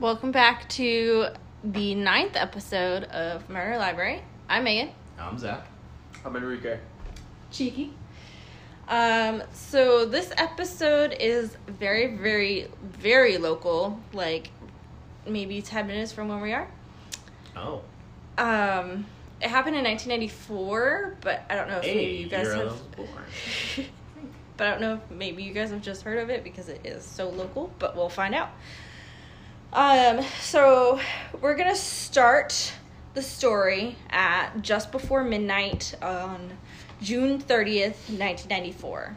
Welcome back to the ninth episode of Murder Library. I'm Megan. I'm Zach. I'm Enrique. Cheeky. Um, so this episode is very, very, very local, like maybe 10 minutes from where we are. Oh. Um, it happened in 1994, but I don't know if maybe Hey, you guys have. was born. but I don't know if maybe you guys have just heard of it because it is so local, but we'll find out. Um, so we're gonna start the story at just before midnight on June 30th, 1994.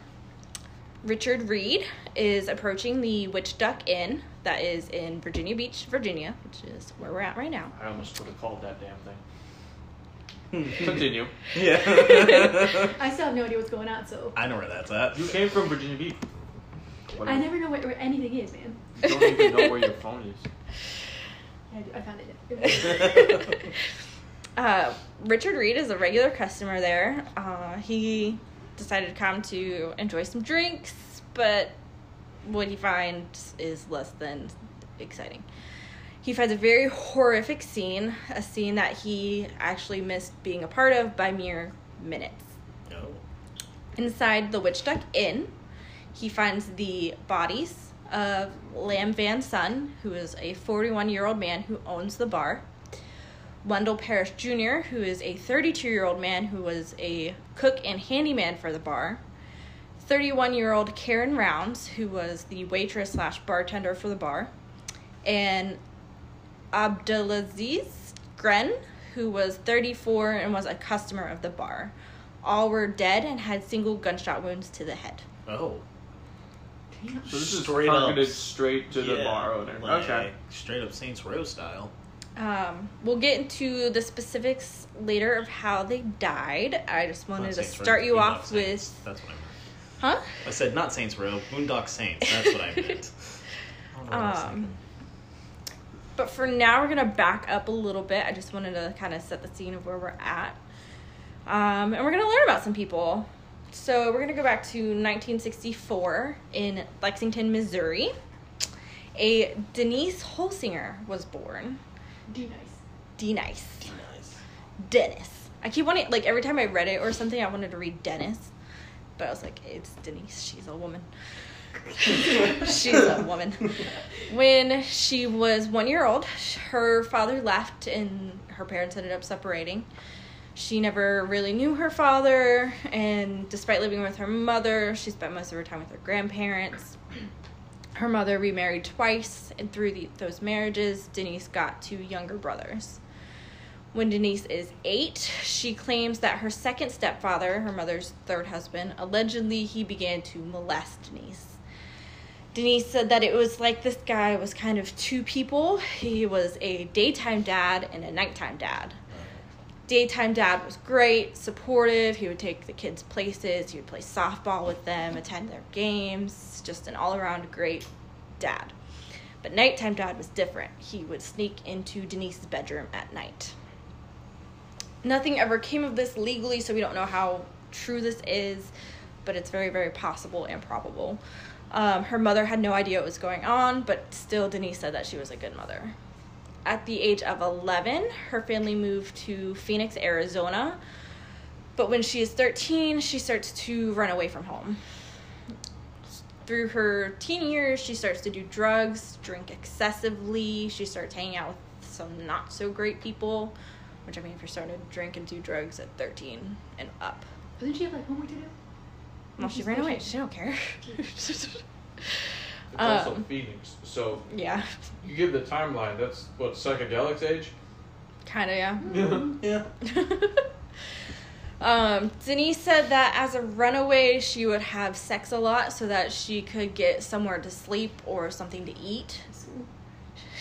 Richard Reed is approaching the Witchduck Inn that is in Virginia Beach, Virginia, which is where we're at right now. I almost would have called that damn thing. Continue. yeah. I still have no idea what's going on, so I know where that's at. You came from Virginia Beach. What I is- never know where, where anything is, man. You don't even know where your phone is. I, I found it. Uh, Richard Reed is a regular customer there. Uh, he decided to come to enjoy some drinks, but what he finds is less than exciting. He finds a very horrific scene, a scene that he actually missed being a part of by mere minutes. no. Inside the Witchduck Inn, he finds the bodies of Lam Van Son, who is a 41 year old man who owns the bar, Wendell Parrish Jr., who is a 32 year old man who was a cook and handyman for the bar, 31 year old Karen Rounds, who was the waitress slash bartender for the bar, and Abdelaziz Gren, who was 34 and was a customer of the bar. All were dead and had single gunshot wounds to the head. Oh. Damn. So this is Straight targeted up. straight to the Yeah, bar owner. like, okay. Straight up Saints Row style. Um, we'll get into the specifics later of how they died. I just wanted Not to Saints Row, start you Boondock off Saints. with, That's what I meant. huh? I said not Saints Row, Boondock Saints. That's what I meant. I don't know what I Um. But for now, we're gonna back up a little bit. I just wanted to kind of set the scene of where we're at, um, and we're gonna learn about some people. So we're gonna go back to 1964 in Lexington, Missouri. A Denise Holsinger was born. Do nice. D nice. Nice. Dennis. I keep wanting like every time I read it or something, I wanted to read Dennis, but I was like, it's Denise. She's a woman. She's a woman. When she was one year old, her father left and her parents ended up separating. She never really knew her father, and despite living with her mother, she spent most of her time with her grandparents. Her mother remarried twice, and through the, those marriages, Denise got two younger brothers. When Denise is eight, she claims that her second stepfather, her mother's third husband, allegedly he began to molest Denise. Denise said that it was like this guy was kind of two people. He was a daytime dad and a nighttime dad. Daytime dad was great, supportive. He would take the kids places. He would play softball with them, attend their games. Just an all around great dad. But nighttime dad was different. He would sneak into Denise's bedroom at night. Nothing ever came of this legally, so we don't know how true this is, but it's very, very possible and probable. Um, her mother had no idea what was going on, but still, Denise said that she was a good mother. At the age of 11, her family moved to Phoenix, Arizona. But when she is 13, she starts to run away from home. Through her teen years, she starts to do drugs, drink excessively. She starts hanging out with some not so great people. Which, I mean, if you're starting to drink and do drugs at 13 and up. Doesn't she have like homework to do? Well, she ran away. She don't care. It's also Um, Phoenix. So yeah, you give the timeline. That's what psychedelics age. kind of, yeah. Yeah. um, Denise said that as a runaway, she would have sex a lot so that she could get somewhere to sleep or something to eat.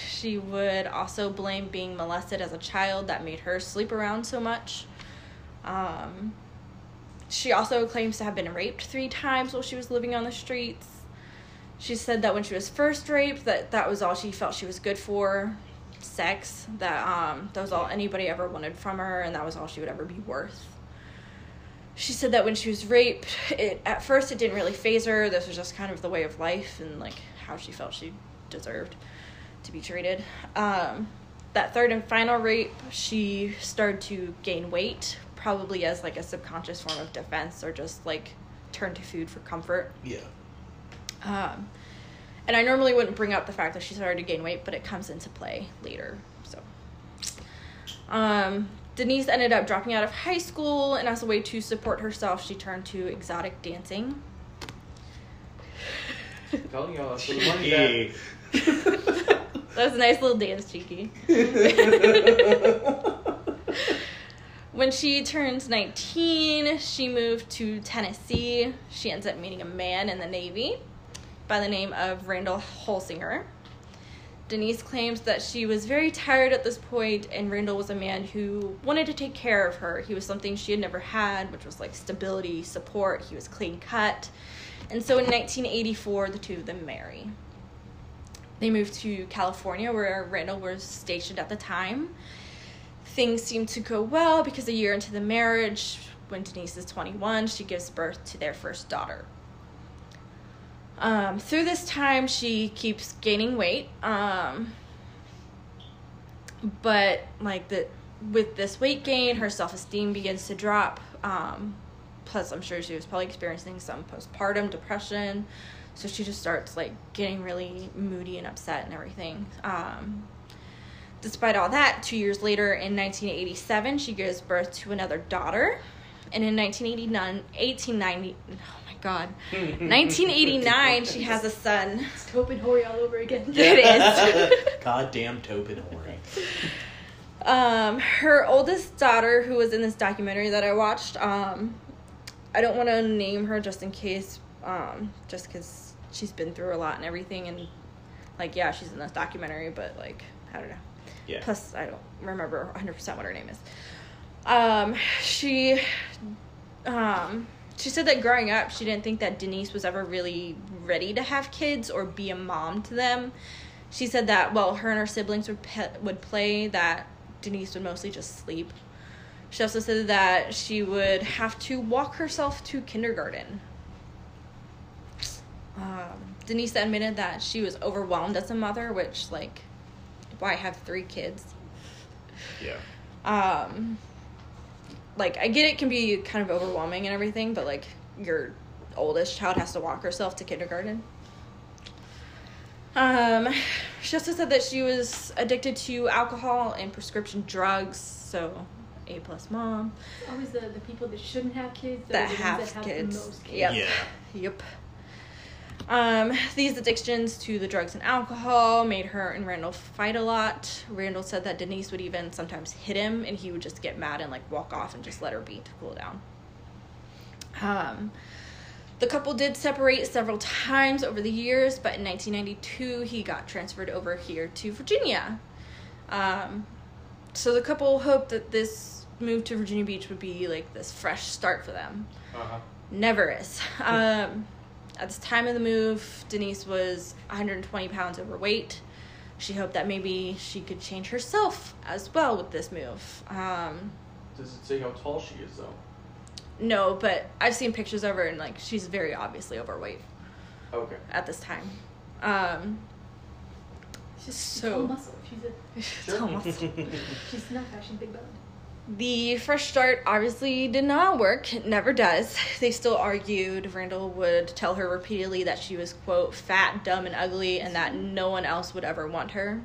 She would also blame being molested as a child that made her sleep around so much. Um, she also claims to have been raped three times while she was living on the streets. She said that when she was first raped, that that was all she felt she was good for, sex. That um, that was all anybody ever wanted from her, and that was all she would ever be worth. She said that when she was raped, it at first it didn't really phase her. This was just kind of the way of life and like how she felt she deserved. to be treated. Um, that third and final rape, she started to gain weight, probably as like a subconscious form of defense or just like turn to food for comfort. Yeah. Um, and I normally wouldn't bring up the fact that she started to gain weight, but it comes into play later. So, um, Denise ended up dropping out of high school, and as a way to support herself, she turned to exotic dancing. I'm telling y'all, that's where the money's That was a nice little dance, cheeky. when she turns 19, she moved to Tennessee. She ends up meeting a man in the Navy by the name of Randall Holsinger. Denise claims that she was very tired at this point, and Randall was a man who wanted to take care of her. He was something she had never had, which was like stability, support. He was clean cut. And so in 1984, the two of them marry. They moved to California, where Randall was stationed at the time. Things seem to go well because a year into the marriage, when Denise is 21, she gives birth to their first daughter. Um, through this time, she keeps gaining weight. Um, but like the with this weight gain, her self esteem begins to drop. Um, plus, I'm sure she was probably experiencing some postpartum depression, so she just starts like getting really moody and upset and everything. Um, despite all that, two years later, in 1987, she gives birth to another daughter, and in 1989, 1890, oh my god, 1989, she has a son. It's Tope and Hori all over again. It is. Goddamn Topin Hori. Um, her oldest daughter, who was in this documentary that I watched, um, I don't want to name her just in case, um, just because she's been through a lot and everything, and like, yeah, she's in this documentary, but like, I don't know. Yeah. Plus, I don't remember 100% what her name is. Um, she, um, she said that growing up, she didn't think that Denise was ever really ready to have kids or be a mom to them. She said that while her and her siblings would pe- would play, that Denise would mostly just sleep. She also said that she would have to walk herself to kindergarten. Um, Denise admitted that she was overwhelmed as a mother, which like, why have three kids? Yeah. um like i get it can be kind of overwhelming and everything but like your oldest child has to walk herself to kindergarten. Um she also said that she was addicted to alcohol and prescription drugs so a plus mom. Always the, the people that shouldn't have kids that are the have that have kids the most kids. yep. Yeah. yep um, these addictions to the drugs and alcohol made her and Randall fight a lot. Randall said that Denise would even sometimes hit him and he would just get mad and like walk off and just let her be to cool down. Um, the couple did separate several times over the years, but in 1992 he got transferred over here to Virginia. Um, so the couple hoped that this move to Virginia Beach would be like this fresh start for them Uh-huh. never is. At this time of the move, Denise was 120 pounds overweight. She hoped that maybe she could change herself as well with this move. Um, Does it say how tall she is though? no, but I've seen pictures of her and like she's very obviously overweight Okay. at this time. Um, She's So- all muscle. She's a it's almost- she's not fashion big boned. The fresh start obviously did not work. It never does. They still argued. Randall would tell her repeatedly that she was, quote, fat, dumb, and ugly, and that no one else would ever want her.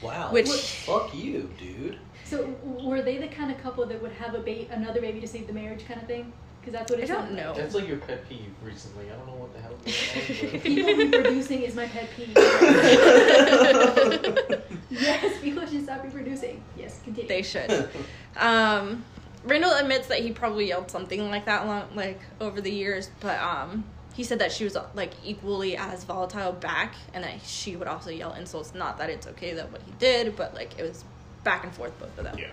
Wow. Which- fuck you, dude. So were they the kind of couple that would have a ba- another baby to save the marriage kind of thing? Because that's what I don't know. That's like your pet peeve recently. I don't know what the hell is. People reproducing is my pet peeve. yes, people should stop reproducing. Yes, continue. They should. Um, Randall admits that he probably yelled something like that long, like over the years, but um, he said that she was like equally as volatile back, and that she would also yell insults. Not that it's okay that what he did, but like it was back and forth both of them. Yeah.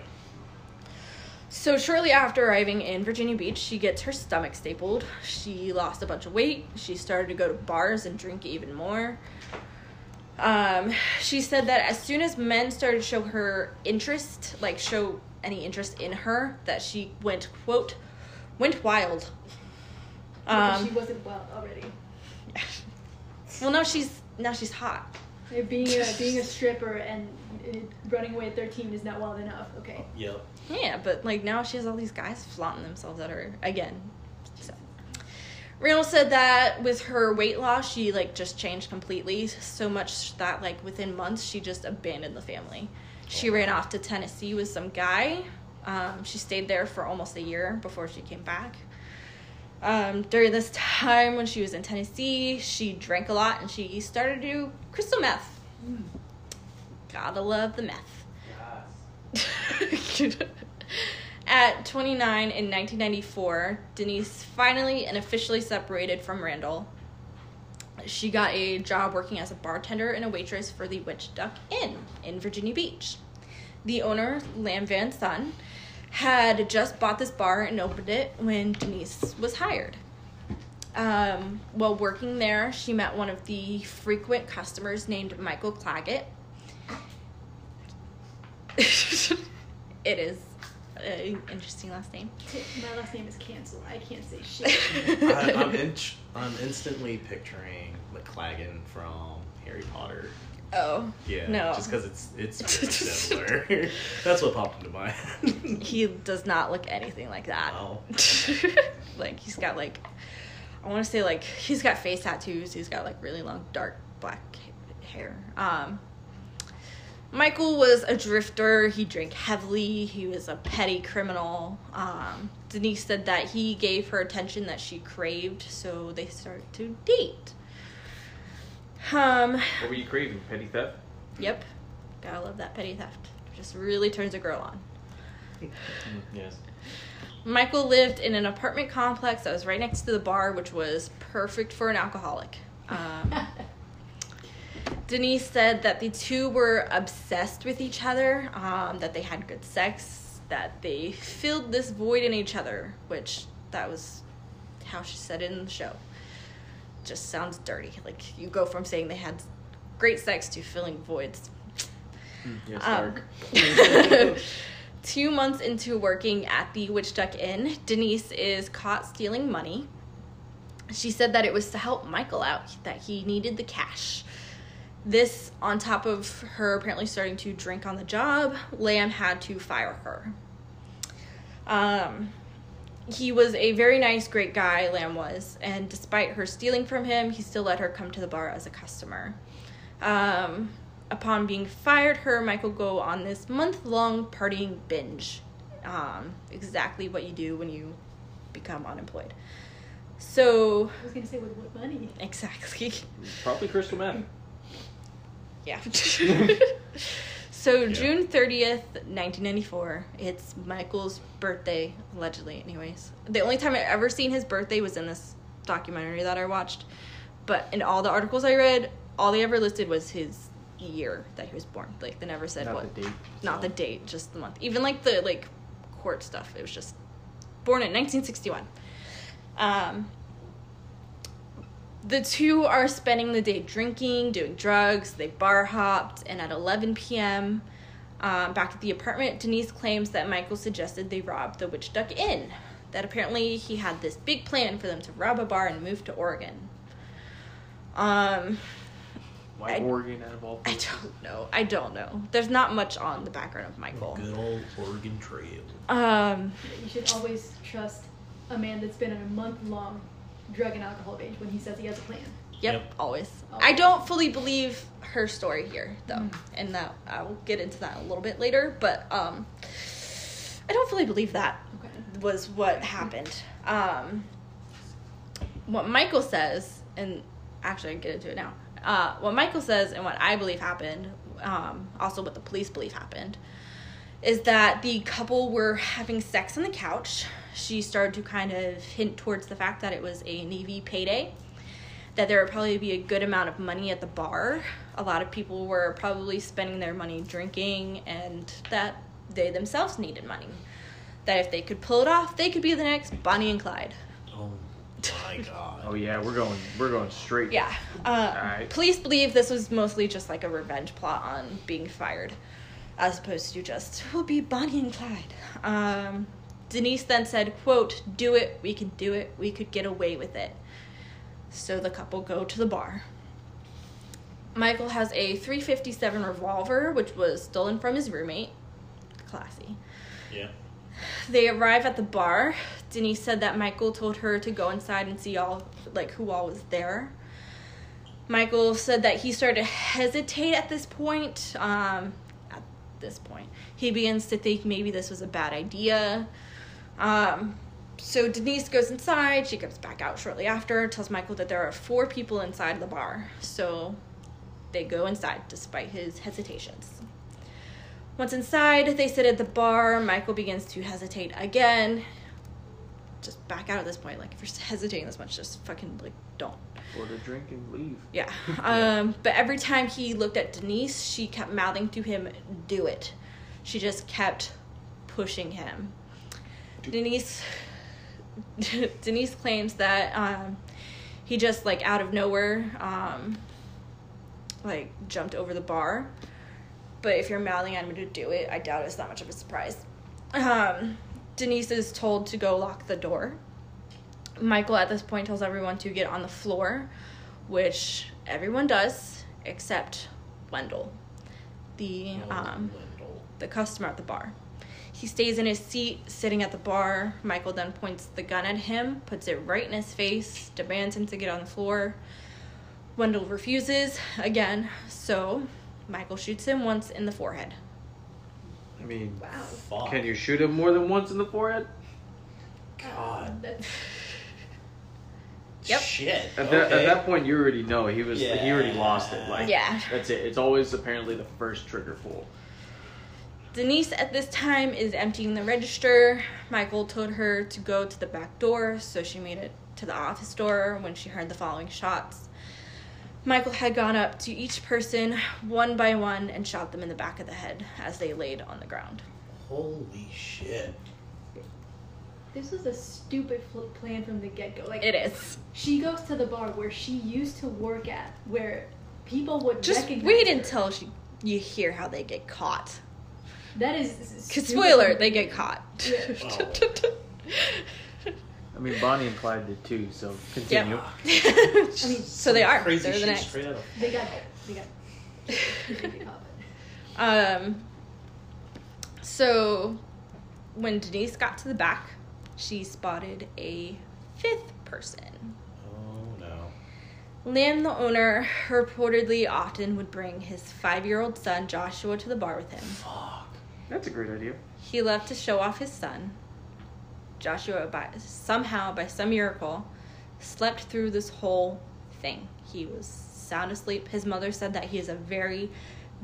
So shortly after arriving in Virginia Beach, she gets her stomach stapled. She lost a bunch of weight. She started to go to bars and drink even more. Um, she said that as soon as men started to show her interest, like show any interest in her, that she went quote went wild. Because she Um, wasn't well already. well, now she's now she's hot. If being a being a stripper and uh, running away at 13 is not wild enough. Okay. Yep. Yeah, but like now she has all these guys flaunting themselves at her again. So. Randall said that with her weight loss, she like just changed completely. So much that like within months, she just abandoned the family. She ran off to Tennessee with some guy. Um, she stayed there for almost a year before she came back. Um, during this time when she was in Tennessee, she drank a lot and she started to do crystal meth. Gotta love the meth. At 29 in 1994, Denise finally and officially separated from Randall. She got a job working as a bartender and a waitress for the Witchduck Inn in Virginia Beach. The owner, Lam Van Son, had just bought this bar and opened it when Denise was hired. Um, while working there, she met one of the frequent customers named Michael Clagett. it is an interesting last name. My last name is canceled. I can't say shit. I, I'm, in, I'm instantly picturing McLaggen from Harry Potter. Oh, Yeah. No. Just because it's it's very similar. That's what popped into my head. he does not look anything like that. Wow. like he's got like, I want to say like he's got face tattoos. He's got like really long dark black hair. Um, Michael was a drifter. He drank heavily. He was a petty criminal. Um, Denise said that he gave her attention that she craved, so they started to date. Um, What were you craving? Petty theft? yep, gotta love that petty theft. Just really turns a girl on. yes. Michael lived in an apartment complex that was right next to the bar, which was perfect for an alcoholic. Um, Denise said that the two were obsessed with each other, um, that they had good sex, that they filled this void in each other, which that was how she said it in the show. Just sounds dirty. Like you go from saying they had great sex to filling voids. Yes, Um, two months into working at the Witchduck Inn, Denise is caught stealing money. She said that it was to help Michael out, that he needed the cash. This, on top of her apparently starting to drink on the job, Lam had to fire her. Um, he was a very nice, great guy, Lam was, and despite her stealing from him, he still let her come to the bar as a customer. Um, upon being fired, her and Michael go on this month long partying binge. Um, exactly what you do when you become unemployed. So, I was gonna say with what money? exactly. Probably crystal meth. Yeah. so, June 30th, 1994, it's Michael's birthday, allegedly, anyways. The only time I ever seen his birthday was in this documentary that I watched. But in all the articles I read, all they ever listed was his year that he was born. Like, they never said Not what. the date. Not the date, just the month. Even like the like court stuff, it was just born in 1961. Um, the two are spending the day drinking, doing drugs. They bar hopped, and at 11 p.m., um, back at the apartment, Denise claims that Michael suggested they rob the Witchduck Inn. That apparently he had this big plan for them to rob a bar and move to Oregon. Um, Why I- Oregon out of all I don't know. I don't know. There's not much on the background of Michael. Good old Oregon Trail. Um, You should always trust a man that's been on a month long drug and alcohol binge when he says he has a plan. Yep, Yep. always. Oh. I don't fully believe her story here, though, Mm. and that I will get into that a little bit later. But um, I don't fully believe that Okay. was what happened. Um, what Michael says, and actually I can get into it now. Uh, what Michael says and what I believe happened, um, also what the police believe happened, is that the couple were having sex on the couch. She started to kind of hint towards the fact that it was a Navy payday, that there would probably be a good amount of money at the bar. A lot of people were probably spending their money drinking, and that they themselves needed money. That if they could pull it off, they could be the next Bonnie and Clyde. Oh my god. Oh yeah, we're going. We're going straight. Yeah. Uh, Alright. Police believe this was mostly just like a revenge plot on being fired, as opposed to just we'll be Bonnie and Clyde. Um, Denise then said, "quote Do it. We can do it. We could get away with it." So the couple go to the bar. Michael has a 357 revolver, which was stolen from his roommate. Classy. Yeah. They arrive at the bar. Denise said that Michael told her to go inside and see all like who all was there. Michael said that he started to hesitate at this point. Um, at this point, he begins to think maybe this was a bad idea. Um, so Denise goes inside. She comes back out shortly after. Tells Michael that there are four people inside the bar. So they go inside despite his hesitations. Once inside, they sit at the bar. Michael begins to hesitate again. Just back out at this point. Like if you're hesitating this much, just fucking like don't. Order a drink and leave. Yeah. Um, but every time he looked at Denise, she kept mouthing to him, "Do it." She just kept pushing him. Denise Denise claims that um, he just like out of nowhere um, like jumped over the bar. But if you're mouthing at him to do it, I doubt it's that much of a surprise. Um, Denise is told to go lock the door. Michael at this point tells everyone to get on the floor, which everyone does except Wendell, the um, Wendell. the customer at the bar. He stays in his seat, sitting at the bar. Michael then points the gun at him, puts it right in his face, demands him to get on the floor. Wendell refuses again, so Michael shoots him once in the forehead. I mean, Wow. Fuck. can you shoot him more than once in the forehead? God. That's, Yep. Shit. At, that, okay. at that point, you already know he was. He already lost it. Like, Yeah. that's it. It's always apparently the first trigger pull. Denise at this time is emptying the register. Michael told her to go to the back door, so she made it to the office door when she heard the following shots. Michael had gone up to each person one by one and shot them in the back of the head as they laid on the ground. Holy shit. this was a stupid fl- plan from the get go. Like It is. she goes to the bar where she used to work at, where people would Just recognize wait her. until she, you hear how they get caught. That is. Cause spoiler, they get caught. Yeah. I mean, Bonnie and Clyde did too. So continue. Yep. I mean, so they are. Crazy They're the next. straight out They got. They got. they got Um. So, when Denise got to the back, she spotted a fifth person. Oh no. Lynn, the owner, reportedly often would bring his five-year-old son Joshua to the bar with him. Fuck. That's a great idea. He left to show off his son. Joshua, by, somehow, by some miracle, slept through this whole thing. He was sound asleep. His mother said that he is a very,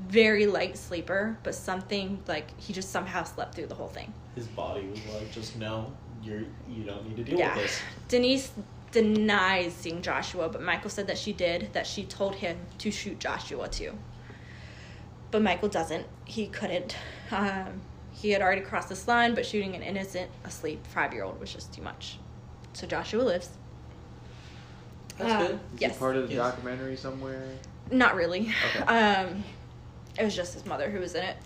very light sleeper, but something like he just somehow slept through the whole thing. His body was like, just no, you're you don't need to deal Yeah. with this. Denise denies seeing Joshua, but Michael said that she did, that she told him to shoot Joshua too. But Michael doesn't. He couldn't. Um, he had already crossed this line, but shooting an innocent, asleep five year old was just too much. So Joshua lives. That's Uh, good. Is Yes. he part of the Yes. documentary somewhere? Not really. Okay. Um, it was just his mother who was in it.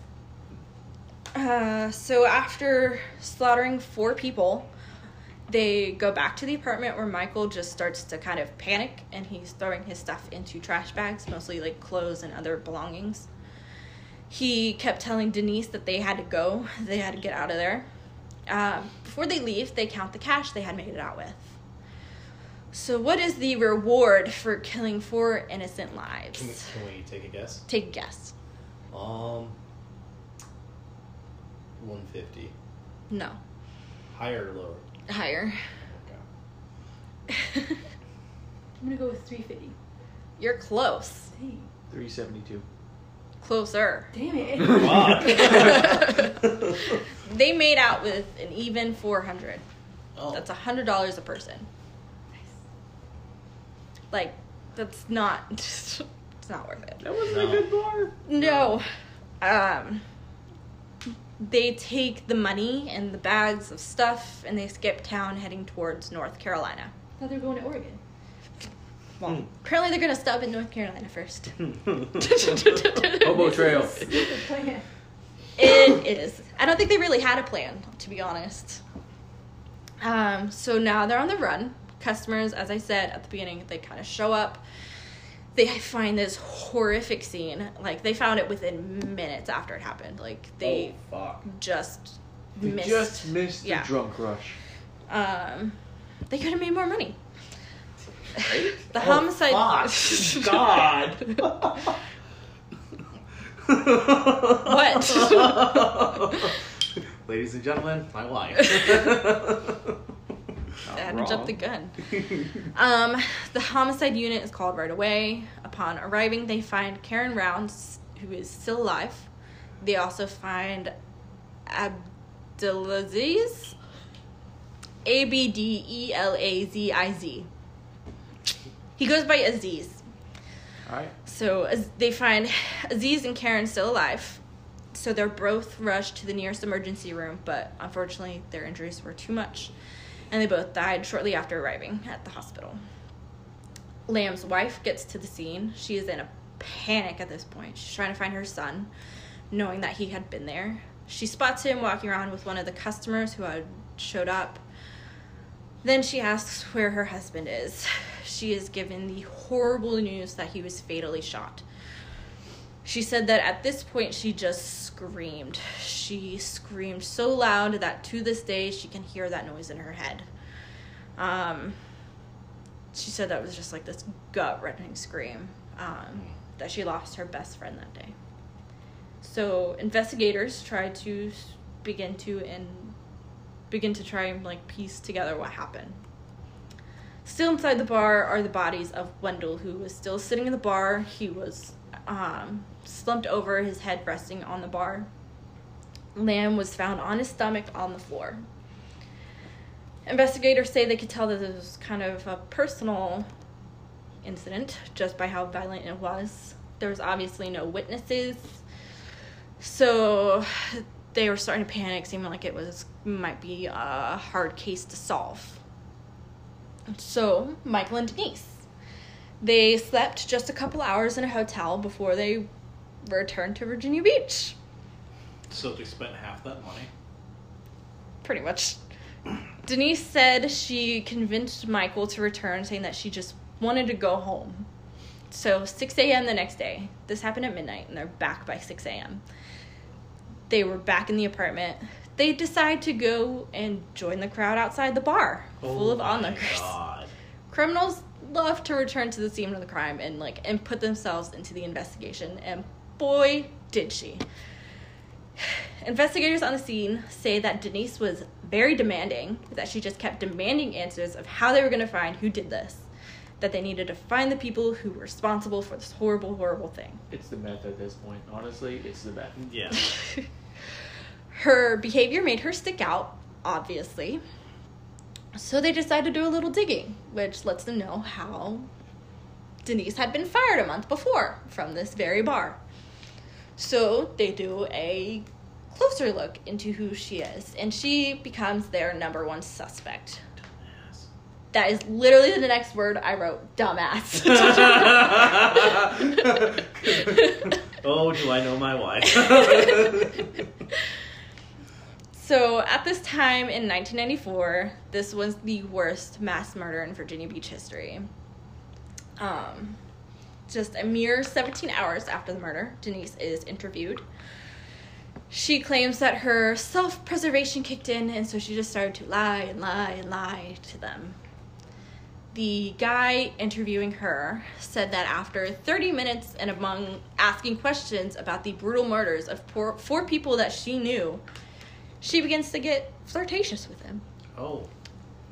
Uh, so after slaughtering four people, they go back to the apartment where Michael just starts to kind of panic and he's throwing his stuff into trash bags, mostly like clothes and other belongings. He kept telling Denise that they had to go, they had to get out of there. Um, before they leave, they count the cash they had made it out with. So, what is the reward for killing four innocent lives? Can we, can we take a guess? Take a guess. Um, one fifty. No. Higher or lower? Higher. Okay. I'm gonna go with 350. You're close. Three seventy-two. Closer. Damn it. They made out with an even 400. oh. That's a $100 a person. Like, that's not, it's not worth it. That wasn't No. a good bar. No. Um, they take the money and the bags of stuff and they skip town heading towards North Carolina. thought they were going to Oregon. Well, Hmm. apparently they're going to stop in North Carolina first. Hobo Trail. It is. I don't think they really had a plan, to be honest. Um, so now they're on the run. Customers, as I said at the beginning, they kind of show up. they find this horrific scene. Like they found it within minutes after it happened. Like they oh, fuck. just They missed. just missed yeah. the drunk rush. um, they could have made more money. Right? The Oh, homicide. God. What? Ladies and gentlemen, my wife. I had to jump the gun. Um, the homicide unit is called right away. Upon arriving, they find Karen Rounds, who is still alive. They also find Abdelaziz, A B D E L A Z I Z. He goes by Aziz. Alright. So as they find Aziz and Karen still alive. So they're both rushed to the nearest emergency room, but unfortunately their injuries were too much, and they both died shortly after arriving at the hospital. Lam's wife gets to the scene. She is in a panic at this point. She's trying to find her son, knowing that he had been there. She spots him walking around with one of the customers who had showed up. Then she asks where her husband is. She is given the horrible news that he was fatally shot. She said that at this point she just screamed. She screamed so loud that to this day she can hear that noise in her head. Um, she said that was just like this gut wrenching scream um, that she lost her best friend that day. So investigators tried to begin to and begin to try and like piece together what happened. Still inside the bar are the bodies of Wendell, who was still sitting in the bar. He was um, slumped over, his head resting on the bar. Lam was found on his stomach on the floor. Investigators say they could tell that this was kind of a personal incident just by how violent it was. There was obviously no witnesses. So they were starting to panic, seeming like it was might be a hard case to solve. So Michael and Denise, they slept just a couple hours in a hotel before they returned to Virginia Beach. So they spent half that money. Pretty much. Denise said she convinced Michael to return, saying that she just wanted to go home. So 6 a.m. the next day. This happened at midnight, and they're back by 6 a.m. They were back in the apartment. They decide to go and join the crowd outside the bar, full of Oh onlookers. God. Criminals love to return to the scene of the crime and like and put themselves into the investigation, and boy, did she. Investigators on the scene say that Denise was very demanding, that she just kept demanding answers of how they were going to find who did this, that they needed to find the people who were responsible for this horrible, horrible thing. It's the meth at this point. Honestly, it's the meth. Yeah. her behavior made her stick out, obviously. So they decided to do a little digging, which lets them know how Denise had been fired a month before from this very bar. So they do a closer look into who she is, and she becomes their number one suspect. That is literally the next word I wrote dumbass. oh, do I know my wife? So, at this time in 1994, this was the worst mass murder in Virginia Beach history. Um, just a mere 17 hours after the murder, Denise is interviewed. She claims that her self preservation kicked in, and so she just started to lie and lie and lie to them. The guy interviewing her said that after 30 minutes and among asking questions about the brutal murders of four, four people that she knew, she begins to get flirtatious with him. oh.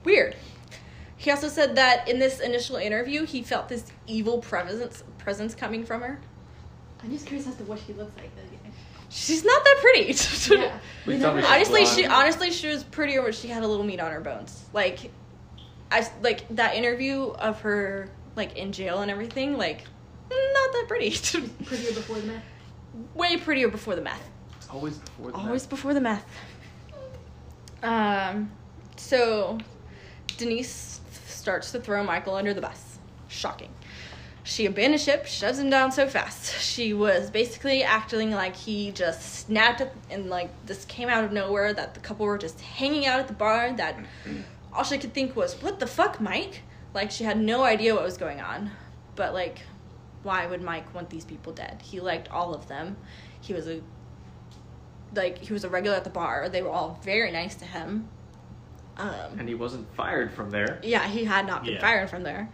Weird. He also said that in this initial interview, he felt this evil presence presence coming from her. I'm just curious as to what she looks like. She's not that pretty. Yeah. We tell me honestly, she honestly she was prettier, but she had a little meat on her bones. Like, I like that interview of her like in jail and everything. Like, not that pretty. Prettier before the meth. Way prettier before the meth. Always before the Always meth. before the meth. Um, so Denise starts to throw Michael under the bus. Shocking. She abandons ship, shoves him down so fast. She was basically acting like he just snapped at, and like this came out of nowhere. That the couple were just hanging out at the bar. That all she could think was, "What the fuck, Mike?" Like she had no idea what was going on. But like why would Mike want these people dead? He liked all of them. He was a like he was a regular at the bar. They were all very nice to him. Um, And he wasn't fired from there. yeah, he had not been Yeah. fired from there.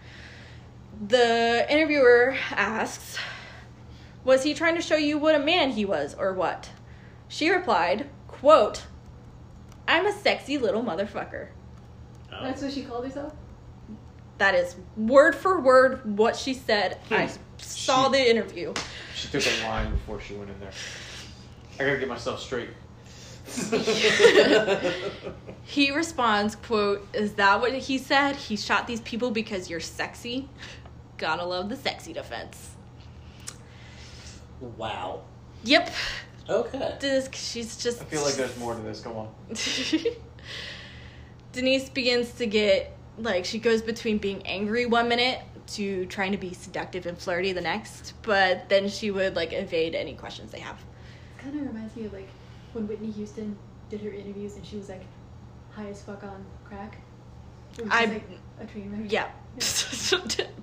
The interviewer asks, "Was he trying to show you what a man he was, or what?" She replied, "Quote: I'm a sexy little motherfucker." Oh. That's what she called herself. That is word for word what she said. I Hmm. saw She- the interview. She took a line before she went in there. I gotta get myself straight. He responds, "Quote: Is that what he said? He shot these people because you're sexy. Gotta love the sexy defense." wow. Yep. Okay. This, she's just. I feel like there's more to this. Come on. Denise begins to get like she goes between being angry one minute to trying to be seductive and flirty the next, but then she would like evade any questions they have. Kind of reminds me of like when Whitney Houston did her interviews and she was like high as fuck on crack. I- like a train wreck. Yeah,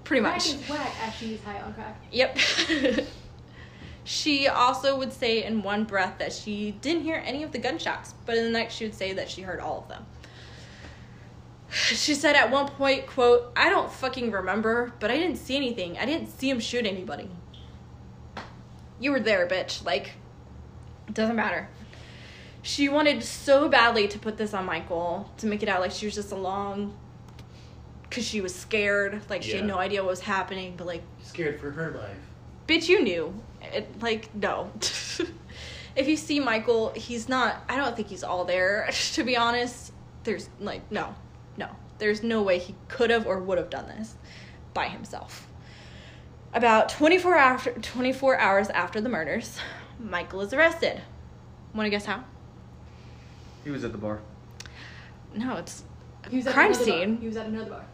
pretty Crack much. is whack she's high on crack. Yep. she also would say in one breath that she didn't hear any of the gunshots, but in the next she would say that she heard all of them. She said at one point, quote, I don't fucking remember, but I didn't see anything. I didn't see him shoot anybody. You were there, bitch. Like, doesn't matter. She wanted so badly to put this on Michael to make it out like she was just along because she was scared. Like, she had no idea what was happening, but like, Scared for her life. bitch you knew it, like no if you see michael he's not i don't think he's all there to be honest there's like no no there's no way he could have or would have done this by himself about 24 after 24 hours after the murders michael is arrested want to guess how He was at the bar. no it's He was a at crime another bar. scene He was at another bar.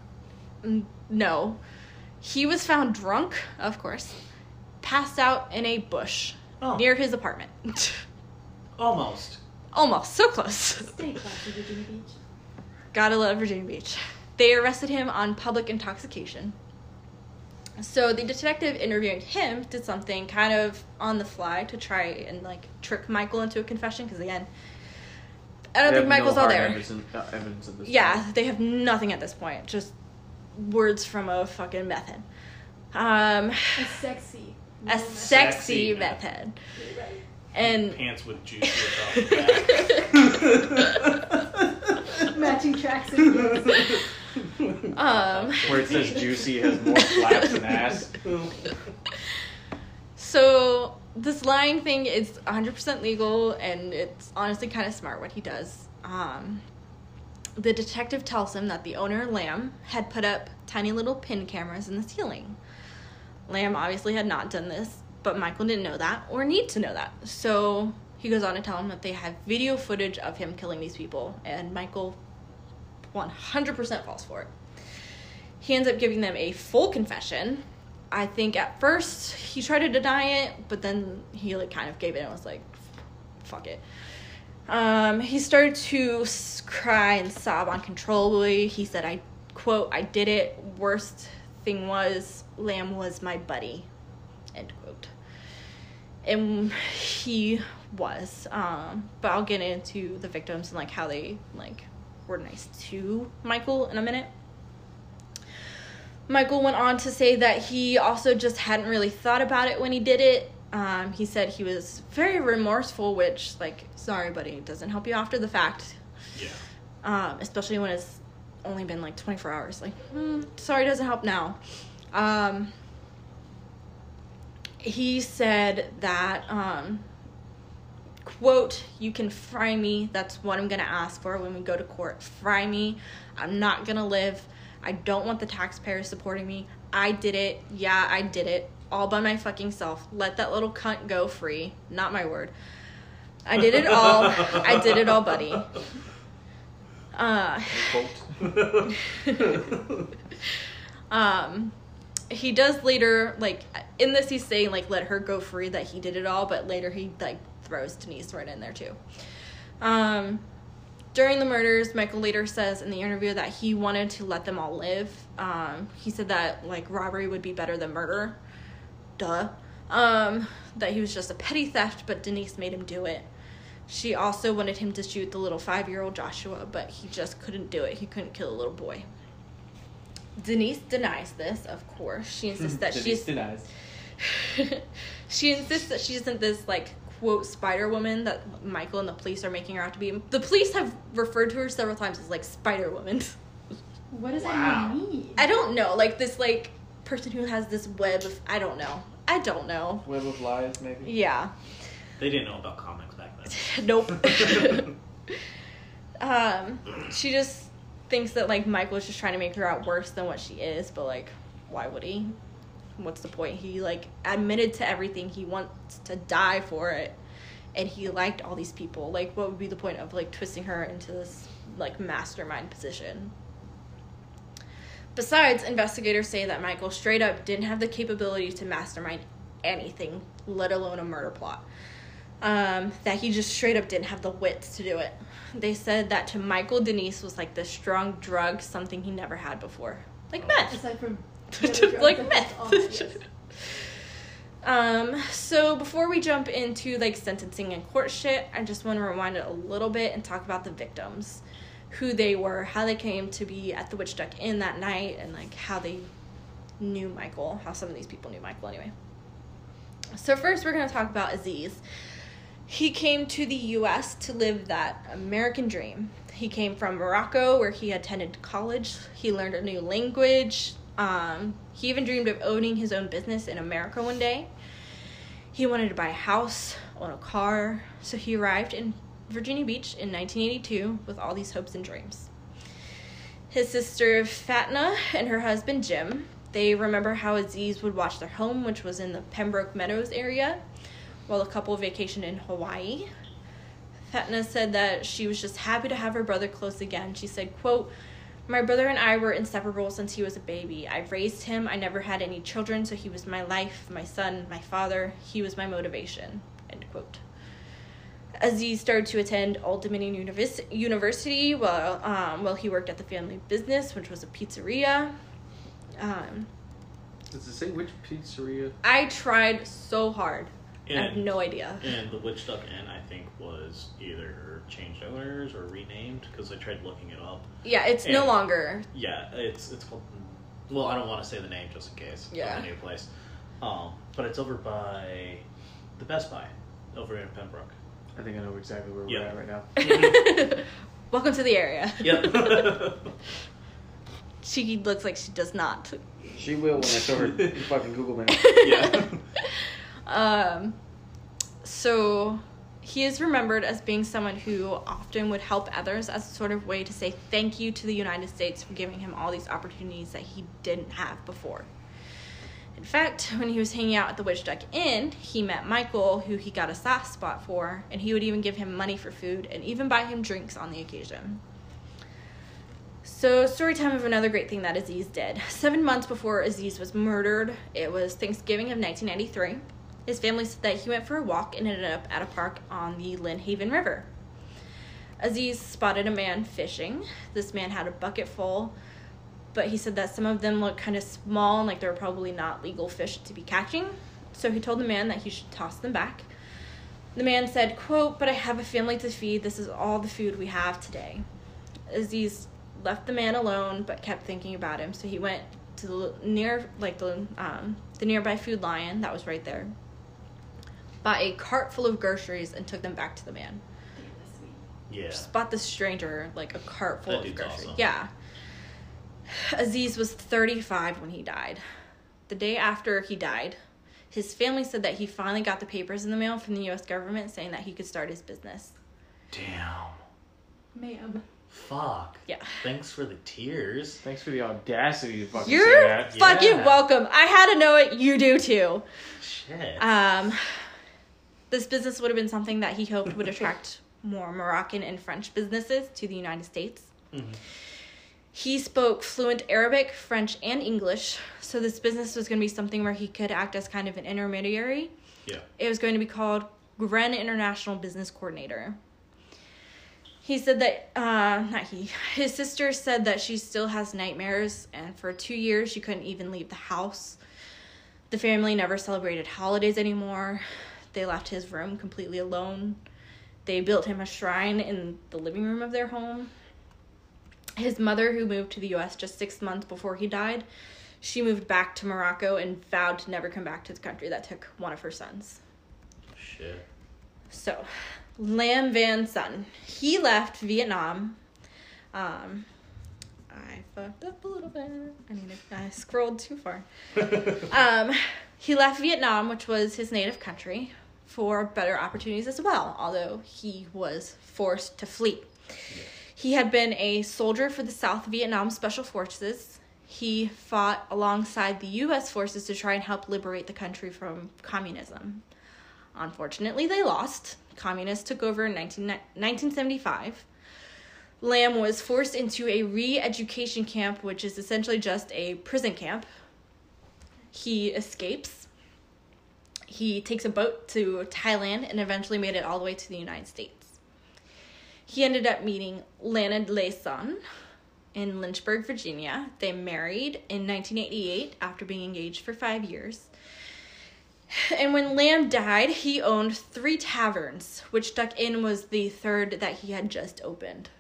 Mm, no he was found drunk of course passed out in a bush Oh. near his apartment Almost. Almost, so close. Stay classy, Virginia Beach. Gotta love Virginia Beach. They arrested him on public intoxication. So the detective interviewing him did something kind of on the fly to try and like trick Michael into a confession because again, I don't They think Michael's no all there. Evidence, uh, evidence of this. Yeah, they have nothing at this point. Just words from a fucking method. Um, A sexy. a woman. sexy Sexy method. You're right. And Pants with juice. across the back. Matching tracks and um, Where it says juicy has more flaps than ass. So this lying thing is 100% legal, and it's honestly kind of smart what he does. Um, the detective tells him that the owner, Lam, had put up tiny little pin cameras in the ceiling. Lam obviously had not done this, but Michael didn't know that or need to know that. So he goes on to tell him that they have video footage of him killing these people, and Michael 100% falls for it. He ends up giving them a full confession. I think at first he tried to deny it, but then he like kind of gave it and was like, "Fuck it." Um, he started to cry and sob uncontrollably. He said, "I quote, I did it. Worst thing was Lam was my buddy." End quote. And he was. Um, but I'll get into the victims and like how they like were nice to Michael in a minute. Michael went on to say that he also just hadn't really thought about it when he did it. Um, he said he was very remorseful, which, like, sorry, buddy, doesn't help you after the fact, Yeah. um, especially when it's only been like 24 hours. Like, hmm, sorry, doesn't help now. Um, he said that, um, quote, you can fry me. That's what I'm going to ask for when we go to court. Fry me. I'm not going to live. I don't want the taxpayers supporting me. I did it. Yeah, I did it. All by my fucking self. Let that little cunt go free. Not my word. I did it all. I did it all, buddy. Uh, um, he does later, like, in this, he's saying, like, let her go free, that he did it all, but later he, like, throws Denise right in there, too. Um, during the murders, Michael later says in the interview that he wanted to let them all live. Um, he said that, like, robbery would be better than murder. duh. Um, that he was just a petty theft, but Denise made him do it. She also wanted him to shoot the little five year old Joshua, but he just couldn't do it. He couldn't kill a little boy. Denise denies this, of course. She insists that Denise she's denies. she insists that she isn't this like quote Spider Woman that Michael and the police are making her out to be. The police have referred to her several times as like Spider Woman. What does Wow. that mean? I don't know, like this like person who has this web of I don't know. I don't know. Web of lies, maybe. Yeah. They didn't know about comics back then. nope. um, she just thinks that like Michael's just trying to make her out worse than what she is, but like, why would he? What's the point? He like admitted to everything. He wants to die for it, and he liked all these people. Like, what would be the point of like twisting her into this like mastermind position? Besides, investigators say that Michael straight up didn't have the capability to mastermind anything, let alone a murder plot um, that he just straight up didn't have the wits to do it. They said that to Michael, Denise was like the strong drug, something he never had before, like meth, Aside from like that's all it is. meth. um, so before we jump into like sentencing and court shit, I just want to rewind it a little bit and talk about the victims, who they were, how they came to be at the Witchduck Inn that night, and like how they knew Michael, how some of these people knew Michael anyway. So first, we're gonna talk about Aziz. He came to the US to live that American dream. He came from Morocco, where he attended college. He learned a new language. Um, he even dreamed of owning his own business in America one day. He wanted to buy a house, own a car, so he arrived in Virginia Beach in 1982 with all these hopes and dreams. His sister Fatna and her husband Jim, they remember how Aziz would watch their home, which was in the Pembroke Meadows area, while the couple vacationed in Hawaii. Fatna said that she was just happy to have her brother close again. She said, quote, My brother and I were inseparable since he was a baby. I raised him. I never had any children, so he was my life, my son, my father. He was my motivation. End quote. Aziz started to attend Old Dominion Univers- University while, um, while he worked at the family business, which was a pizzeria. Um, Does it say which pizzeria? I tried so hard. I have no idea. And the Witchduck Inn, I think, was either changed owners or renamed because I tried looking it up. Yeah, it's no longer. Yeah, it's it's called. Well, I don't want to say the name just in case. Yeah. Of the new place. Um, but it's over by the Best Buy over in Pembroke. I think I know exactly where Yeah. we're at right now. Welcome to the area. Yep. She looks like she does not. She will when I show her fucking Google Maps. yeah. Um, so he is remembered as being someone who often would help others as a sort of way to say thank you to the United States for giving him all these opportunities that he didn't have before. In fact, when he was hanging out at the Witchduck Inn, he met Michael, who he got a soft spot for, and he would even give him money for food and even buy him drinks on the occasion. So, story time of another great thing that Aziz did. Seven months before Aziz was murdered, it was Thanksgiving of 1993. His family said that he went for a walk and ended up at a park on the Lynnhaven River. Aziz spotted a man fishing. This man had a bucket full, but he said that some of them looked kind of small and like they were probably not legal fish to be catching. So he told the man that he should toss them back. The man said, quote, but I have a family to feed. This is all the food we have today. Aziz left the man alone but kept thinking about him. So he went to the near like the um, the nearby food lion that was right there. Bought a cart full of groceries and took them back to the man. Damn, that's sweet. Yeah. Just bought this stranger like a cart full That of groceries. awesome. Yeah. Aziz was 35 when he died. The day after he died, his family said that he finally got the papers in the mail from the US government saying that he could start his business. Damn. Ma'am. Fuck. Yeah. Thanks for the tears. Thanks for the audacity to fucking say You're fucking Yeah. welcome. I had to know it. You do too. Shit. Um, this business would have been something that he hoped would attract more Moroccan and French businesses to the United States. Mhm. He spoke fluent Arabic, French, and English, so this business was going to be something where he could act as kind of an intermediary. Yeah. It was going to be called Gren International Business Coordinator. He said that, uh, not he, his sister said that she still has nightmares, and for two years she couldn't even leave the house. The family never celebrated holidays anymore. They left his room completely alone. They built him a shrine in the living room of their home. His mother, who moved to the US just six months before he died, she moved back to Morocco and vowed to never come back to the country that took one of her sons. Shit. So, Lam Van Son, he left Vietnam. Um, I fucked up a little bit. I mean, I scrolled too far. um, he left Vietnam, which was his native country, for better opportunities as well, although he was forced to flee. He had been a soldier for the South Vietnam Special Forces. He fought alongside the U.S. forces to try and help liberate the country from communism. Unfortunately, they lost. Communists took over in 19, 1975. Lam was forced into a re education camp, which is essentially just a prison camp. He escapes. He takes a boat to Thailand and eventually made it all the way to the United States. He ended up meeting Lana Layson in Lynchburg, Virginia. They married in 1988 after being engaged for five years. And when Lam died, he owned three taverns, Witchduck Inn was the third that he had just opened.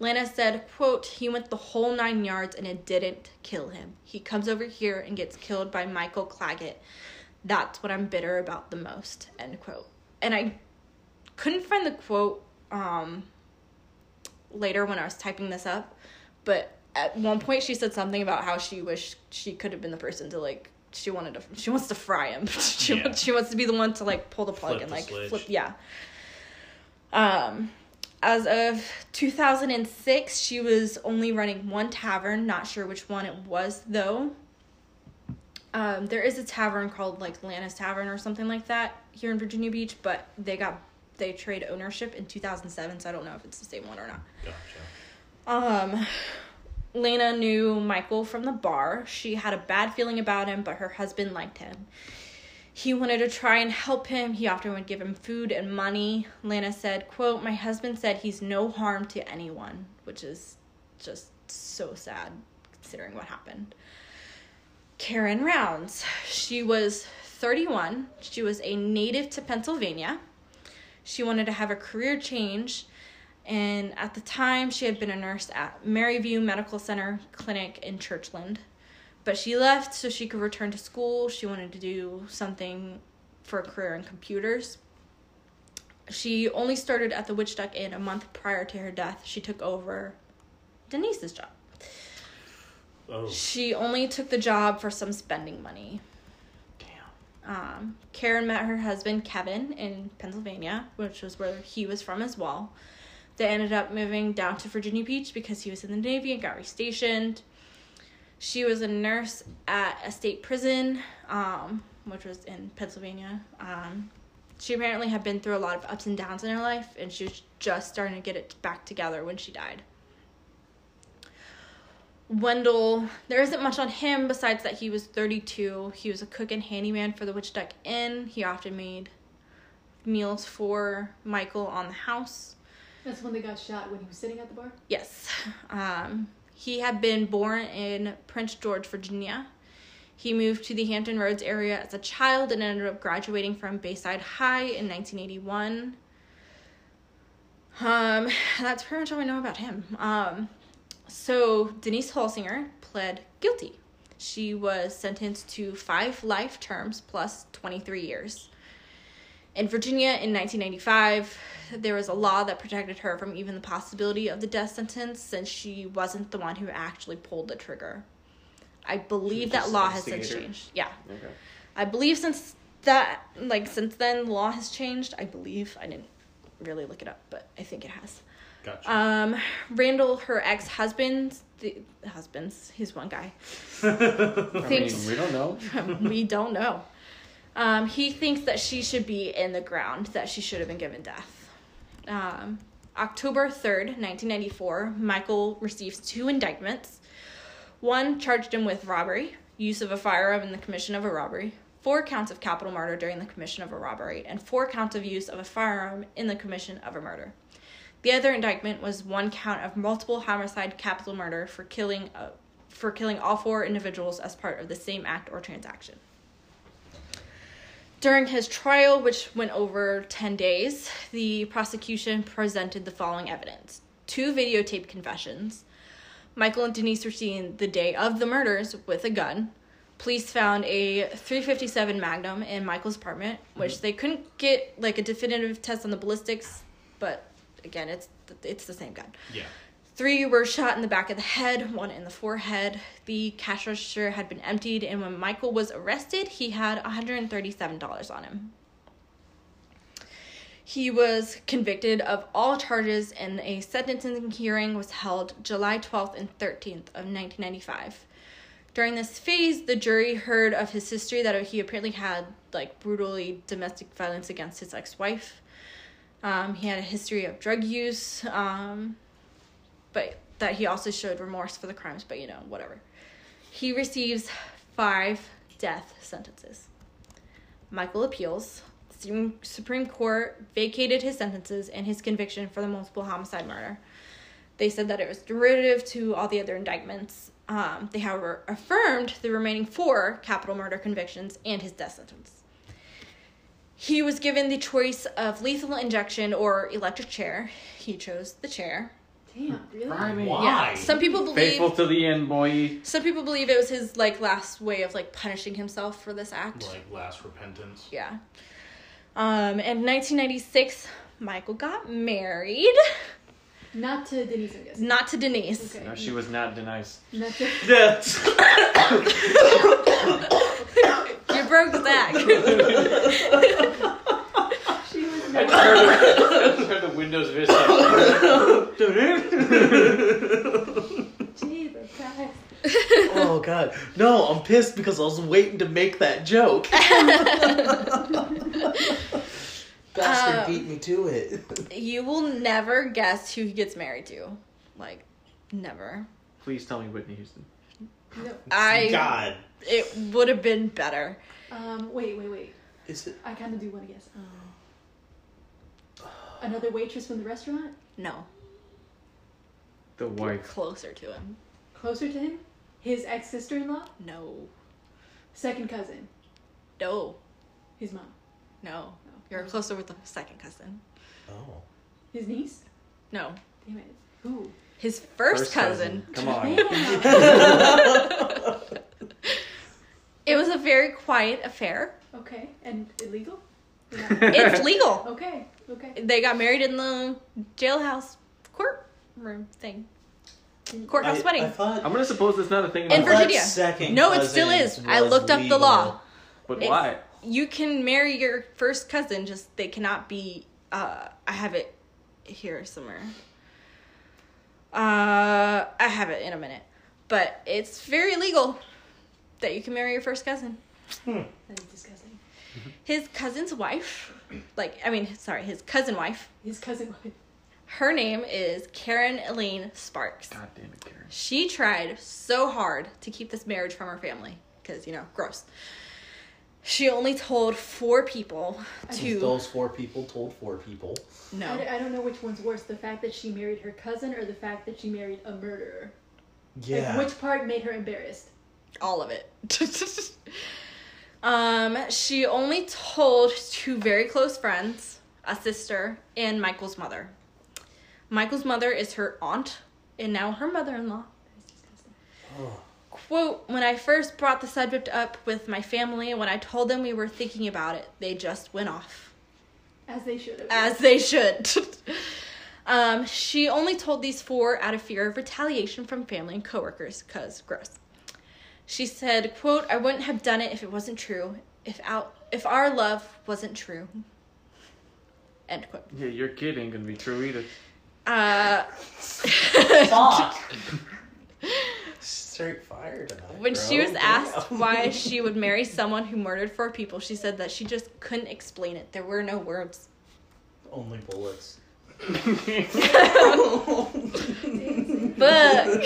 Lana said, quote, he went the whole nine yards and it didn't kill him. He comes over here and gets killed by Michael Clagett. That's what I'm bitter about the most, end quote. And I couldn't find the quote um, later when I was typing this up, but at one point she said something about how she wished she could have been the person to like she wanted to she wants to fry him. she Yeah. wants, she wants to be the one to like pull the plug Flip and the like switch. flip yeah. Um as of 2006, she was only running one tavern, not sure which one it was though. Um, there is a tavern called like Lana's Tavern or something like that here in Virginia Beach, but they got they trade ownership in 2007, so I don't know if it's the same one or not. Gotcha. Um, Lena knew Michael from the bar. She had a bad feeling about him, but her husband liked him. He wanted to try and help him. He often would give him food and money. Lana said, quote, My husband said he's no harm to anyone, which is just so sad considering what happened. Karen Rounds. She was 31. She was a native to Pennsylvania. She wanted to have a career change, and at the time, she had been a nurse at Maryview Medical Center Clinic in Churchland. But she left so she could return to school. She wanted to do something for a career in computers. She only started at the Witchduck Inn a month prior to her death. She took over Denise's job. Oh, She only took the job for some spending money. damn. Um, Karen met her husband Kevin in Pennsylvania, which was where he was from as well. They ended up moving down to Virginia Beach because he was in the Navy and got restationed. She was a nurse at a state prison, um, which was in Pennsylvania. Um, she apparently had been through a lot of ups and downs in her life, and she was just starting to get it back together when she died. Wendell, there isn't much on him besides that he was 32. He was a cook and handyman for the Witchduck Inn. He often made meals for Michael on the house. That's when they got shot when he was sitting at the bar. Yes. Um, he had been born in Prince George, Virginia. He moved to the Hampton Roads area as a child and ended up graduating from Bayside High in 1981. Um, that's pretty much all I know about him. Um, so Denise Holsinger pled guilty. She was sentenced to five life terms plus 23 years. In Virginia in 1995, there was a law that protected her from even the possibility of the death sentence since she wasn't the one who actually pulled the trigger. I believe that law has since changed. Yeah. Okay. I believe since that, like, since then, the law has changed. I believe. I didn't really look it up, but I think it has. Gotcha. Um, Randall, her ex husband, the husband's, he's one guy. I mean, we don't know. we don't know. Um, he thinks that she should be in the ground, that she should have been given death. Um, October 3rd, 1994, Michael receives two indictments. One charged him with robbery, use of a firearm in the commission of a robbery, four counts of capital murder during the commission of a robbery, and four counts of use of a firearm in the commission of a murder. The other indictment was one count of multiple homicide capital murder for killing uh, for killing all four individuals as part of the same act or transaction. During his trial, which went over 10 days, the prosecution presented the following evidence two videotape confessions. Michael and Denise were seen the day of the murders with a gun. Police found a 357 Magnum in Michael's apartment, which they couldn't get like a definitive test on the ballistics, but again, it's it's the same gun. Yeah. Three were shot in the back of the head, one in the forehead. The cash register had been emptied, and when Michael was arrested, he had $137 on him. He was convicted of all charges, and a sentencing hearing was held July 12th and 13th of 1995. During this phase, the jury heard of his history that he apparently had like brutally domestic violence against his ex-wife. Um, he had a history of drug use, um, but that he also showed remorse for the crimes. But you know, whatever. He receives five death sentences. Michael appeals. Supreme- Supreme Court vacated his sentences and his conviction for the multiple homicide murder. They said that it was derivative to all the other indictments. Um, they, however, affirmed the remaining four capital murder convictions and his death sentence. He was given the choice of lethal injection or electric chair. He chose the chair. Damn, really? Why? Yeah, some people believe Faithful to the end, boy. some people believe it was his like last way of like punishing himself for this act. Like last repentance. Yeah. Um, in 1996, Michael got married. Not to Denise, I guess. Not to Denise. Okay. No, she was not Denise. Not to. Yes. You broke that. She was I just heard, I just heard the Windows Vista. Jesus Christ. oh god. No, I'm pissed because I was waiting to make that joke. Bastard Um, beat me to it. you will never guess who he gets married to. Like, never. Please tell me Whitney Houston. No. I. God. It would have been better. Um, wait, wait, wait. Is it I kind of do want to guess. Um, another waitress from the restaurant? No. The wife. Closer to him. Closer to him? His ex sister in law? No. Second cousin? No. His mom? No. You're closer with the second cousin. Oh. His niece? No. Damn it. Who? His first, cousin. Come on. Damn. It was a very quiet affair. okay. And illegal? Or? It's legal. okay. Okay. They got married in the jailhouse courtroom thing. Courthouse I, wedding. I thought I'm gonna suppose it's not a thing. In I anymore. thought Virginia. Second No, it still is. I was looked up the law. But It's- why? you can marry your first cousin, just they cannot be. Uh, I have it here somewhere. Uh, I have it in a minute, but it's very legal that you can marry your first cousin. Hmm. That is disgusting. His cousin's wife, like I mean, sorry, his cousin wife. His cousin. Wife. Her name is Karen Elaine Sparks. God damn it, Karen. She tried so hard to keep this marriage from her family because you know, gross. She only told four people to Those four people told four people. no. I don't know which one's worse the fact that she married her cousin or the fact that she married a murderer. Yeah. Like, which part made her embarrassed? All of it. um, she only told two very close friends, a sister, and Michael's mother. Michael's mother is her aunt, and now her is disgusting. Oh. Quote, when I first brought the subject up with my family, when I told them we were thinking about it, they just went off. As they should have. As they should. um, she only told these four out of fear of retaliation from family and coworkers, cause gross. She said, quote, I wouldn't have done it if it wasn't true. If out if our love wasn't true. End quote. Yeah, your kid ain't gonna be true either. Uh Fuck. Straight fire tonight. when she was asked Damn. why she would marry someone who murdered four people, she said that she just couldn't explain it. There were no words. Only bullets. But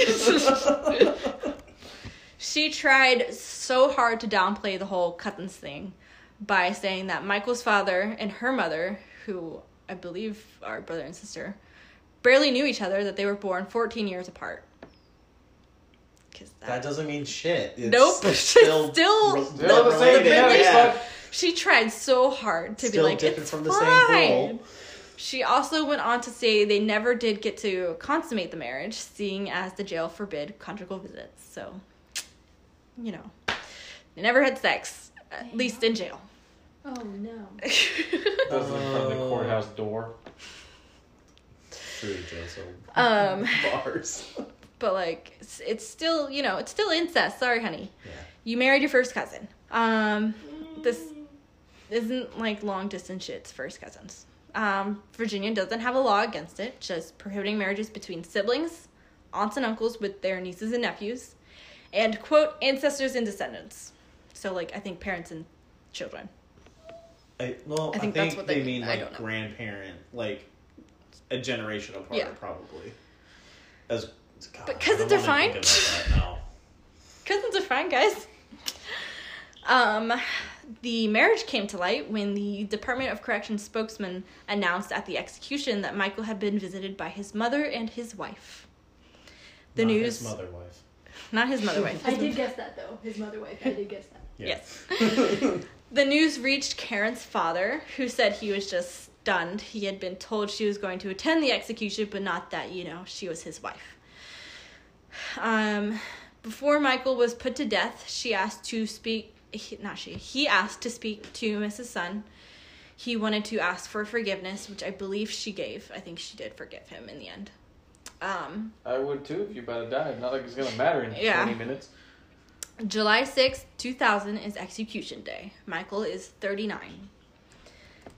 she tried so hard to downplay the whole cousins thing by saying that Michael's father and her mother, who I believe are brother and sister, barely knew each other, that they were born 14 years apart. That doesn't mean shit. It's Nope. Still, Still- re- Still the same related, damn yeah. She tried so hard to Still be like, dipping it's from the fine. same bowl. She also went on to say they never did get to consummate the marriage, seeing as the jail forbid conjugal visits. So, you know, they never had sex, at least in jail. Oh no. Does it from the Oh. courthouse door. True, jail cell um, bars. but like, it's, it's still, you know, it's still incest. Sorry, honey. Yeah. You married your first cousin. Um, this isn't like long distance shit. It's first cousins. Um, Virginia doesn't have a law against it, just prohibiting marriages between siblings, aunts and uncles with their nieces and nephews, and quote ancestors and descendants. So like I think parents and children. I, well, I I think think, that's what they, they mean mean. I like don't know. grandparent, like a generation apart, Yeah. probably. As God, But I cousins don't are wanna fine. think about that now. Cousins are fine, guys. Um, the marriage came to light when the Department of Corrections spokesman announced at the execution that Michael had been visited by his mother and his wife. The Not news, His mother wife. Not his mother wife. I did guess that though. His mother wife. I did guess that. Yeah. Yes. the news reached Karen's father, who said he was just stunned. He had been told she was going to attend the execution, but not that, you know, she was his wife. Um, before Michael was put to death, she asked to speak, he, not she, he asked to speak to Mrs. Son. He wanted to ask for forgiveness, which I believe she gave. I think she did forgive him in the end. Um, I would too if you about to die. Not like it's gonna matter in Yeah. 20 minutes. July sixth, 2000 is execution day. Michael is 39.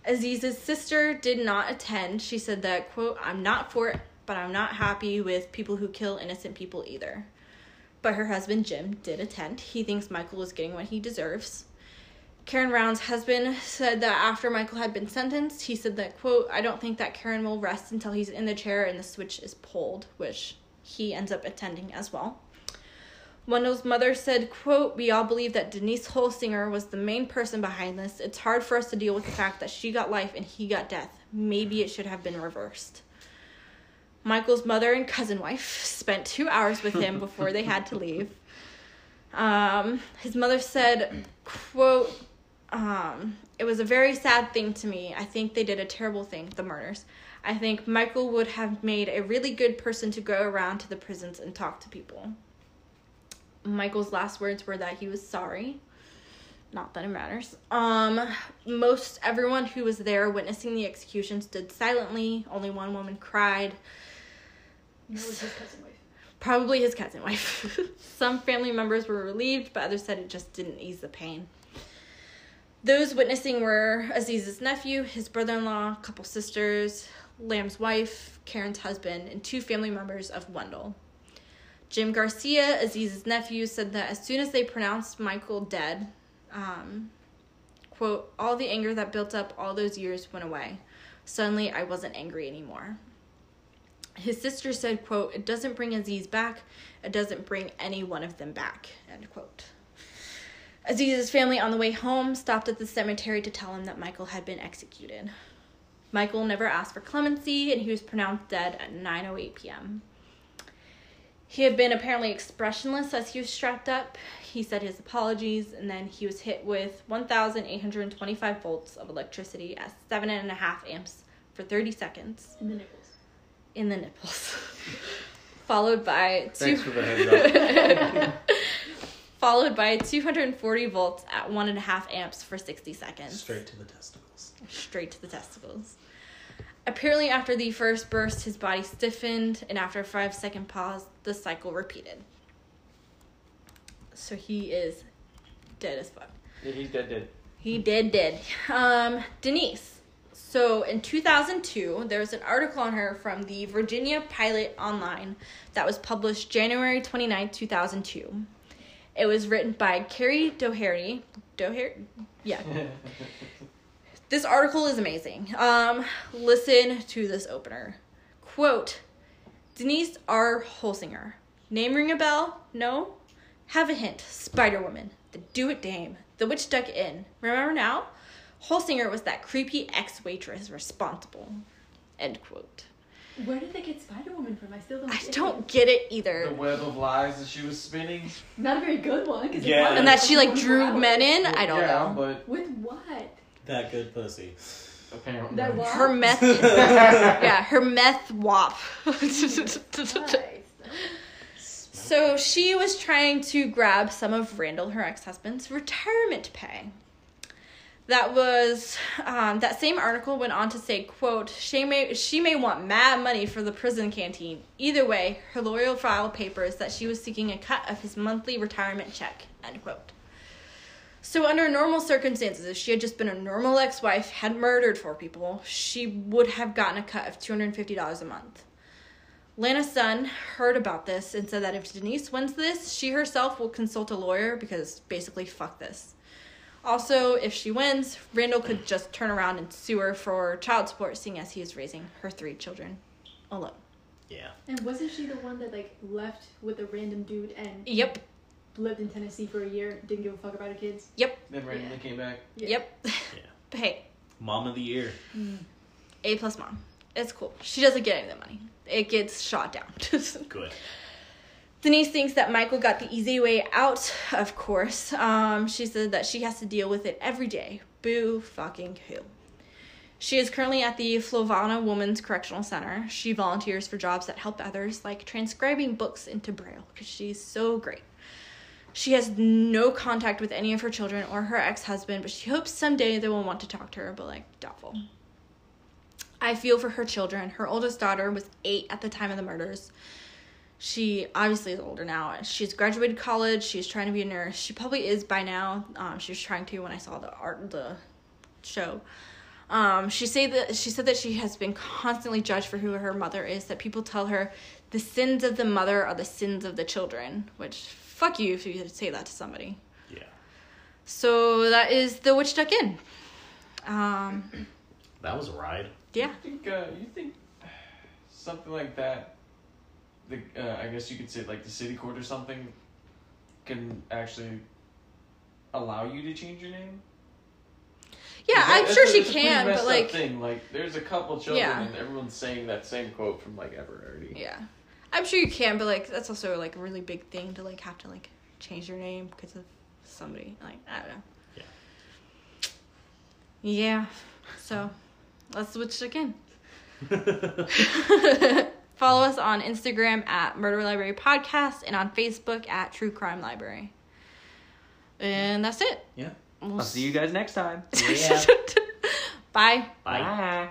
Aziz's sister did not attend. She said that, quote, I'm not for it, but I'm not happy with people who kill innocent people either. But her husband, Jim, did attend. He thinks Michael is getting what he deserves. Karen Rounds' husband said that after Michael had been sentenced, he said that, quote, I don't think that Karen will rest until he's in the chair and the switch is pulled, which he ends up attending as well. Wendell's mother said, quote, We all believe that Denise Holsinger was the main person behind this. It's hard for us to deal with the fact that she got life and he got death. Maybe it should have been reversed. Michael's mother and cousin wife spent two hours with him before they had to leave. Um, his mother said, quote, um, it was a very sad thing to me. I think they did a terrible thing, the murders. I think Michael would have made a really good person to go around to the prisons and talk to people. Michael's last words were that he was sorry. Not that it matters. Um, most everyone who was there witnessing the execution stood silently. Only one woman cried. Was his cousin wife. Probably his cousin wife. Some family members were relieved, but others said it just didn't ease the pain. Those witnessing were Aziz's nephew, his brother in law, couple sisters, Lam's wife, Karen's husband, and two family members of Wendell. Jim Garcia, Aziz's nephew, said that as soon as they pronounced Michael dead, um, quote, all the anger that built up all those years went away. Suddenly, I wasn't angry anymore. His sister said, quote, it doesn't bring Aziz back. It doesn't bring any one of them back, end quote. Aziz's family on the way home stopped at the cemetery to tell him that Michael had been executed. Michael never asked for clemency and he was pronounced dead at 9:08 p.m. He had been apparently expressionless as he was strapped up. He said his apologies and then he was hit with 1,825 volts of electricity at seven and a half amps for 30 seconds In the nipples. in the nipples, followed by two, Thanks for the heads up. followed by 240 volts at one and a half amps for 60 seconds, Straight to the testicles. straight to the testicles. Apparently, after the first burst, his body stiffened, and after a five second pause, the cycle repeated. So he is dead as fuck. Yeah, he's dead, dead. He did, did. Um, Denise. So in 2002, there was an article on her from the Virginia Pilot Online that was published January 29, 2002. It was written by Carrie Doherty. Doherty? Yeah. this article is amazing. Um, listen to this opener. Quote Denise R. Holsinger. Name ring a bell? No? Have a hint. Spider Woman. The Do It Dame. The Witchduck Inn. Remember now? Holsinger was that creepy ex waitress responsible. End quote. Where did they get Spider Woman from? I still don't. I get don't get it either. The web of lies that she was spinning. Not a very good one. 'cause it Yeah. And that she like drew men in. I don't know. yeah, know. but With what? That good pussy. apparently. That what? Her meth. yeah, her meth wop. So she was trying to grab some of Randall, her ex husband's retirement pay. That was um, that same article went on to say, "quote She may she may want mad money for the prison canteen. Either way, her lawyer filed papers that she was seeking a cut of his monthly retirement check." End quote. So under normal circumstances, if she had just been a normal ex-wife, had murdered four people, she would have gotten a cut of two hundred fifty dollars a month. Lana's son heard about this and said that if Denise wins this, she herself will consult a lawyer because basically, fuck this. Also, if she wins, Randall could just turn around and sue her for child support, seeing as he is raising her three children alone. Yeah. And wasn't she the one that like left with a random dude and Yep, lived in Tennessee for a year, didn't give a fuck about her kids? Yep. Then randomly came back. Yeah. yep. Yeah. But hey, Mom of the year. A plus mom. It's cool. She doesn't get any of the money. It gets shot down. Good. Denise thinks that Michael got the easy way out, of course. Um, she said that she has to deal with it every day. Boo fucking who. She is currently at the Fluvanna Women's Correctional Center. She volunteers for jobs that help others, like transcribing books into Braille, because she's so great. She has no contact with any of her children or her ex husband, but she hopes someday they will want to talk to her, but like, doubtful. I feel for her children. Her oldest daughter was eight at the time of the murders. She obviously is older now. She's graduated college. She's trying to be a nurse. She probably is by now. Um, she was trying to when I saw the art, the show. Um, she say that she said that she has been constantly judged for who her mother is. That people tell her the sins of the mother are the sins of the children. Which fuck you if you say that to somebody. Yeah. So that is the Witchduck Inn. Um, That was a ride. yeah. You think, uh, you think something like that, the uh, I guess you could say like the city court or something, can actually allow you to change your name? Yeah, that- I'm sure a- she it's a pretty can, but like, thing. like there's a couple children Yeah. and everyone's saying that same quote from like ever already. yeah, I'm sure you can, but like, that's also like a really big thing to like have to like change your name because of somebody. Like, I don't know. Yeah. Yeah. So, let's switch again. Follow us on Instagram at Murder Library Podcast and on Facebook at True Crime Library. And that's it. Yeah. We'll I'll see you guys next time. Yeah. Bye. Bye. Bye.